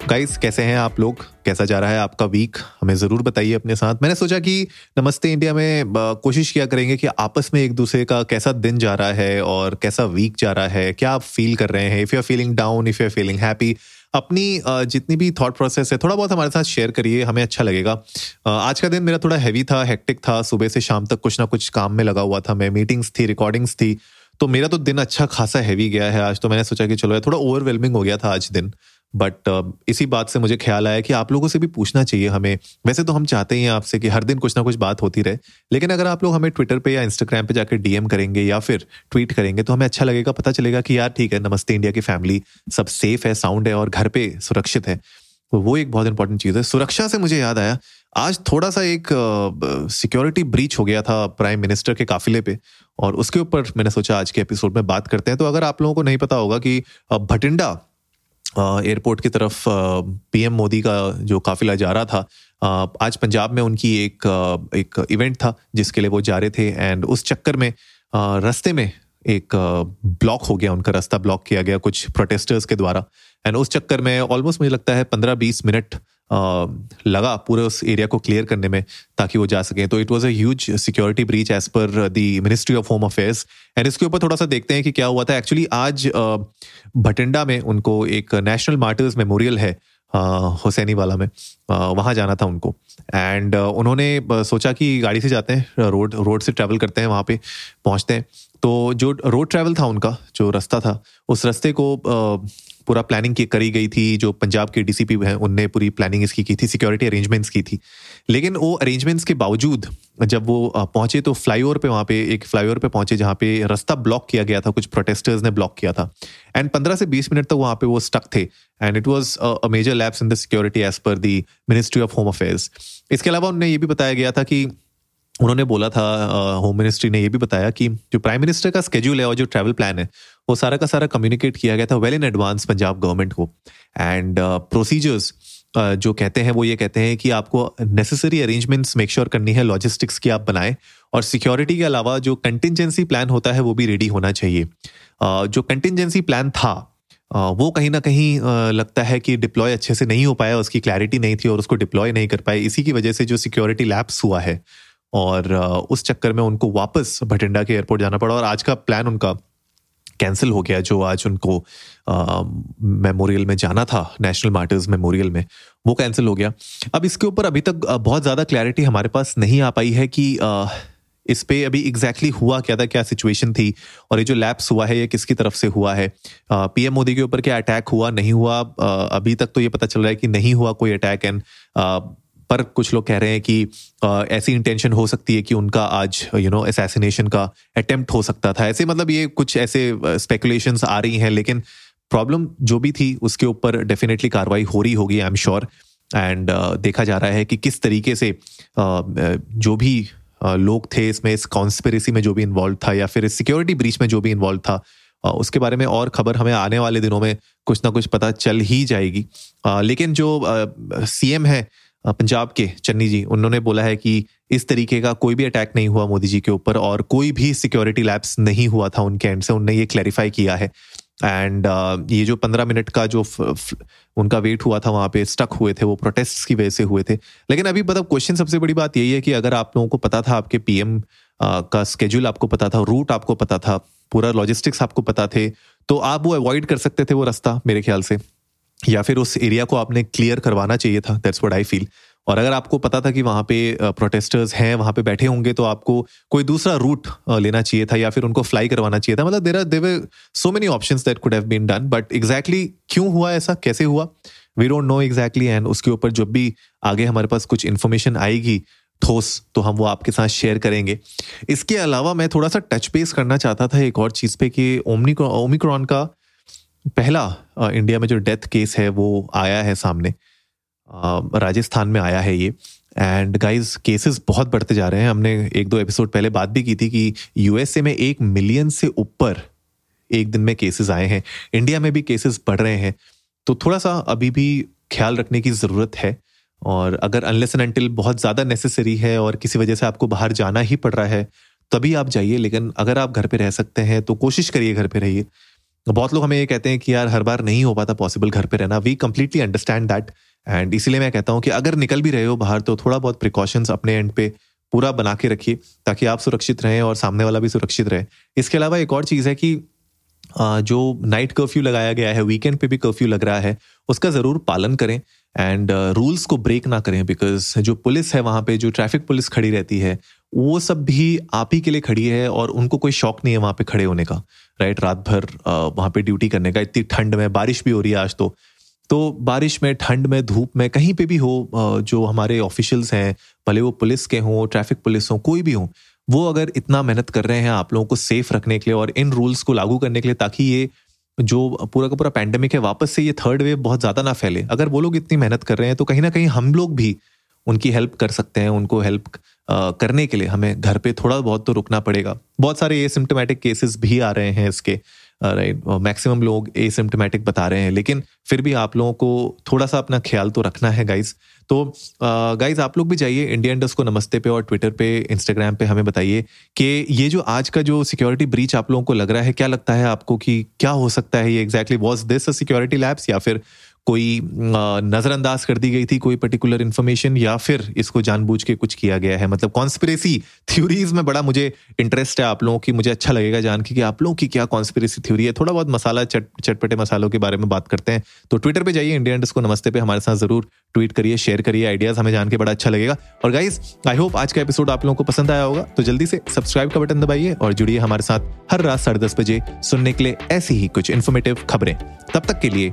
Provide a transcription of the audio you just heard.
Guys कैसे हैं आप लोग? कैसा जा रहा है आपका वीक हमें ज़रूर बताइए अपने साथ। मैंने सोचा कि नमस्ते इंडिया में कोशिश किया करेंगे कि आपस में एक दूसरे का कैसा दिन जा रहा है और कैसा वीक जा रहा है। क्या आप फील कर रहे हैं? If you are feeling down if you are feeling happy अपनी जितनी भी थॉट प्रोसेस है, थोड़ा बहुत हमारे साथ शेयर करिए, हमें अच्छा लगेगा। आज का दिन मेरा थोड़ा हैवी था हेक्टिक था। सुबह से शाम तक कुछ ना कुछ काम में लगा हुआ था मैं। मीटिंग्स थी रिकॉर्डिंग्स थी तो मेरा तो दिन अच्छा खासा हैवी गया है। आज तो मैंने सोचा कि चलो थोड़ा ओवरवेलमिंग हो गया था आज दिन। बट uh, इसी बात से मुझे ख्याल आया कि आप लोगों से भी पूछना चाहिए हमें। वैसे तो हम चाहते ही हैं आपसे कि हर दिन कुछ ना कुछ बात होती रहे। लेकिन अगर आप लोग हमें ट्विटर पे या इंस्टाग्राम पे जाकर डीएम करेंगे या फिर ट्वीट करेंगे तो हमें अच्छा लगेगा पता चलेगा कि यार ठीक है नमस्ते इंडिया की फैमिली सब सेफ़ है साउंड है और घर पे सुरक्षित है। तो वो एक बहुत इंपॉर्टेंट चीज़ है। सुरक्षा से मुझे याद आया आज थोड़ा सा एक सिक्योरिटी uh, ब्रीच हो गया था प्राइम मिनिस्टर के काफिले पे और उसके ऊपर मैंने सोचा आज के एपिसोड में बात करते हैं। तो अगर आप लोगों को नहीं पता होगा कि भटिंडा एयरपोर्ट की तरफ़ पीएम मोदी का जो काफिला जा रहा था आज पंजाब में उनकी एक एक इवेंट था, जिसके लिए वो जा रहे थे एंड उस चक्कर में रास्ते में एक ब्लॉक हो गया, उनका रास्ता ब्लॉक किया गया कुछ प्रोटेस्टर्स के द्वारा। एंड उस चक्कर में ऑलमोस्ट मुझे लगता है पंद्रह बीस मिनट लगा पूरे उस एरिया को क्लियर करने में ताकि वो जा सकें। तो it was a security breach as per the ministry of home affairs and इसके ऊपर थोड़ा सा देखते हैं कि क्या हुआ था। एक्चुअली आज भटिंडा में उनको एक नेशनल मार्टर्स मेमोरियल है हुसैनी वाला में। वहाँ जाना था उनको। एंड उन्होंने सोचा कि गाड़ी से जाते हैं, रोड रोड से ट्रैवल करते हैं, वहाँ पे पहुँचते हैं। तो जो रोड ट्रैवल था उनका, जो रास्ता था, उस रास्ते को पूरा प्लानिंग की करी गई थी, जो पंजाब के डीसीपी हैं, उनने पूरी प्लानिंग इसकी की थी सिक्योरिटी अरेंजमेंट्स की थी। लेकिन वो अरेंजमेंट्स के बावजूद, जब वो पहुँचे तो फ्लाईओवर पे वहाँ पे, एक फ्लाईओवर पे पहुँचे जहाँ पे रास्ता ब्लॉक किया गया था, कुछ प्रोटेस्टर्स ने ब्लॉक किया था। एंड पंद्रह से बीस मिनट तक वहाँ पे वो स्टक थे। And it was a major lapse in the security as per the ministry of home affairs इसके अलावा उन्हें ये भी बताया गया था कि उन्होंने बोला था होम मिनिस्ट्री ने ये भी बताया कि जो प्राइम मिनिस्टर का स्केड्यूल है और जो ट्रैवल प्लान है, वो सारा का सारा कम्युनिकेट किया गया था well in advance Punjab government को। एंड प्रोसीजर्स जो कहते हैं वो ये कहते हैं कि आपको नेसेसरी अरेंजमेंट्स मेक श्योर करनी है लॉजिस्टिक्स की आप बनाएँ और सिक्योरिटी के अलावा जो कंटिजेंसी प्लान होता है वो भी रेडी होना चाहिए। जो कंटिजेंसी प्लान था वो कहीं ना कहीं लगता है कि डिप्लॉय अच्छे से नहीं हो पाया, उसकी क्लैरिटी नहीं थी और उसको डिप्लॉय नहीं कर पाए। इसी की वजह से जो सिक्योरिटी लैप्स हुआ है और उस चक्कर में उनको वापस भटिंडा के एयरपोर्ट जाना पड़ा और आज का प्लान उनका कैंसिल हो गया जो आज उनको मेमोरियल में जाना था नेशनल मार्टर्स मेमोरियल में वो कैंसिल हो गया। अब इसके ऊपर अभी तक बहुत ज़्यादा क्लैरिटी हमारे पास नहीं आ पाई है कि आ, इस पे अभी एग्जैक्टली exactly हुआ क्या था क्या सिचुएशन थी और ये जो लैप्स हुआ है ये किसकी तरफ़ से हुआ है? पीएम मोदी के ऊपर क्या अटैक हुआ नहीं हुआ? आ, अभी तक तो ये पता चल रहा है कि नहीं हुआ कोई अटैक एंड पर कुछ लोग कह रहे हैं कि ऐसी इंटेंशन हो सकती है कि उनका आज यू नो असैसिनेशन का अटेम्प्ट हो सकता था। ऐसे मतलब ये कुछ ऐसे स्पेकुलेशन आ रही हैं लेकिन प्रॉब्लम जो भी थी उसके ऊपर डेफिनेटली कार्रवाई हो रही होगी आई एम श्योर एंड देखा जा रहा है कि किस तरीके से uh, जो भी uh, लोग थे इसमें इस कॉन्स्पेरेसी में जो भी इन्वॉल्व था या फिर सिक्योरिटी ब्रीच में जो भी इन्वॉल्व था उसके बारे में और खबर हमें आने वाले दिनों में कुछ ना कुछ पता चल ही जाएगी। लेकिन जो सीएम है पंजाब के चन्नी जी उन्होंने बोला है कि इस तरीके का कोई भी अटैक नहीं हुआ मोदी जी के ऊपर और कोई भी सिक्योरिटी लैब्स नहीं हुआ था उनके एंड से उनने ये क्लैरिफाई किया है। एंड uh, ये जो पंद्रह मिनट का जो फ, फ, उनका वेट हुआ था वहाँ पे स्टक हुए थे वो प्रोटेस्ट की वजह से हुए थे। लेकिन अभी मतलब क्वेश्चन सबसे बड़ी बात यही है कि अगर आप लोगों को पता था आपके पीएम uh, का स्केड्यूल आपको पता था रूट आपको पता था पूरा लॉजिस्टिक्स आपको पता थे तो आप वो अवॉइड कर सकते थे वो रास्ता मेरे ख्याल से। या फिर उस एरिया को आपने क्लियर करवाना चाहिए था दैट्स व्हाट आई फील और अगर आपको पता था कि वहाँ पे प्रोटेस्टर्स हैं, वहाँ पे बैठे होंगे तो आपको कोई दूसरा रूट लेना चाहिए था या फिर उनको फ्लाई करवाना चाहिए था। मतलब there are there so many option that could have been done but exactly क्यों हुआ ऐसा? कैसे हुआ? We don't know exactly and उसके ऊपर जब भी आगे हमारे पास कुछ इन्फॉर्मेशन आएगी, ठोस तो हम वो आपके साथ शेयर करेंगे। इसके अलावा मैं थोड़ा सा टच बेस करना चाहता था एक और चीज़ पे कि ओमिक्रॉन का पहला इंडिया में जो डेथ केस है, वो आया है सामने। राजस्थान में आया है ये। एंड गाइस केसेस बहुत बढ़ते जा रहे हैं। हमने एक दो एपिसोड पहले बात भी की थी कि यूएसए में एक मिलियन से ऊपर एक दिन में केसेस आए हैं। इंडिया में भी केसेस बढ़ रहे हैं। तो थोड़ा सा अभी भी ख्याल रखने की ज़रूरत है। और अगर अनलेस एंड अनटिल बहुत ज़्यादा नेसेसरी है और किसी वजह से आपको बाहर जाना ही पड़ रहा है, तभी आप जाइए। लेकिन अगर आप घर पे रह सकते हैं तो कोशिश करिए घर पे रहिए। बहुत लोग हमें ये कहते हैं कि यार, हर बार नहीं हो पाता पॉसिबल घर पे रहना। We completely understand that and इसीलिए मैं कहता हूँ कि अगर निकल भी रहे हो बाहर तो थोड़ा बहुत प्रिकॉशंस अपने एंड पे पूरा बना के रखिए, ताकि आप सुरक्षित रहें और सामने वाला भी सुरक्षित रहे। इसके अलावा एक और चीज़ है कि जो नाइट कर्फ्यू लगाया गया है वीकेंड पे भी कर्फ्यू लग रहा है, उसका ज़रूर पालन करें एंड रूल्स को ब्रेक ना करें बिकॉज़ जो पुलिस है वहाँ पे, जो ट्रैफ़िक पुलिस खड़ी रहती है वो सब भी आप ही के लिए खड़ी है और उनको कोई शौक नहीं है वहाँ पे खड़े होने का राइट रात भर वहाँ पे ड्यूटी करने का। इतनी ठंड में, बारिश भी हो रही है आज तो। तो बारिश में, ठंड में, धूप में, कहीं पे भी हो जो हमारे ऑफिशियल्स हैं, भले वो पुलिस के हों ट्रैफ़िक पुलिस हो, कोई भी हो, वो अगर इतना मेहनत कर रहे हैं आप लोगों को सेफ़ रखने के लिए और इन रूल्स को लागू करने के लिए ताकि ये जो पूरा का पूरा पैंडेमिक है, वापस से ये थर्ड वेव बहुत ज़्यादा ना फैले। अगर वो लोग इतनी मेहनत कर रहे हैं तो कहीं ना कहीं हम लोग भी उनकी हेल्प कर सकते हैं, उनको हेल्प करने के लिए हमें घर पे थोड़ा बहुत तो रुकना पड़ेगा। बहुत सारे एसिम्टोमेटिक केसेस भी आ रहे हैं इसके राइट मैक्सिमम लोग एसिम्टोमेटिक बता रहे हैं। लेकिन फिर भी आप लोगों को थोड़ा सा अपना ख्याल तो रखना है गाइज़ तो गाइज़ आप लोग भी जाइए इंडियन डस्ट को नमस्ते पे और ट्विटर पे इंस्टाग्राम पे हमें बताइए कि ये जो आज का जो सिक्योरिटी ब्रीच आप लोगों को लग रहा है, क्या लगता है आपको कि क्या हो सकता है? ये exactly was this a security lapse या फिर कोई नजरअंदाज कर दी गई थी कोई पर्टिकुलर इन्फॉर्मेशन या फिर इसको जानबूझ के कुछ किया गया है? मतलब कॉन्स्पिरेसी थ्योरीज में बड़ा मुझे इंटरेस्ट है आप लोगों की, मुझे अच्छा लगेगा जान के कि आप लोगों की क्या कॉन्स्पिरेसी थ्योरी है। थोड़ा बहुत मसाला चट, चटपटे मसालों के बारे में बात करते हैं। तो ट्विटर पर जाइए इंडिया को नमस्ते पे हमारे साथ ज़रूर ट्वीट करिए शेयर करिए आइडियाज़ हमें जान के बड़ा अच्छा लगेगा। और गाइज़ आई होप आज का एपिसोड आप लोगों को पसंद आया होगा। तो जल्दी से सब्सक्राइब का बटन दबाइए और जुड़िए हमारे साथ हर रात साढ़े दस बजे सुनने के लिए ऐसी ही कुछ इन्फॉर्मेटिव खबरें। तब तक के लिए